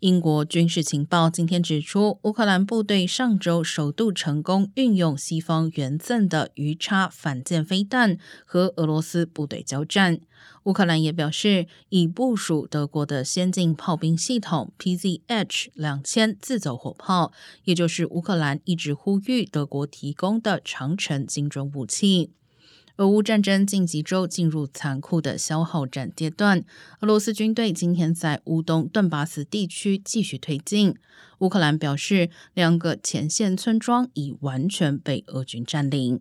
英国军事情报今天指出，乌克兰部队上周首度成功运用西方援赠的鱼叉反舰飞弹和俄罗斯部队交战。乌克兰也表示，已部署德国的先进炮兵系统 PZH 两千自走火炮，也就是乌克兰一直呼吁德国提供的长城精准武器。俄乌战争近几周进入残酷的消耗战阶段，俄罗斯军队今天在乌东顿巴斯地区继续推进。乌克兰表示，两个前线村庄已完全被俄军占领。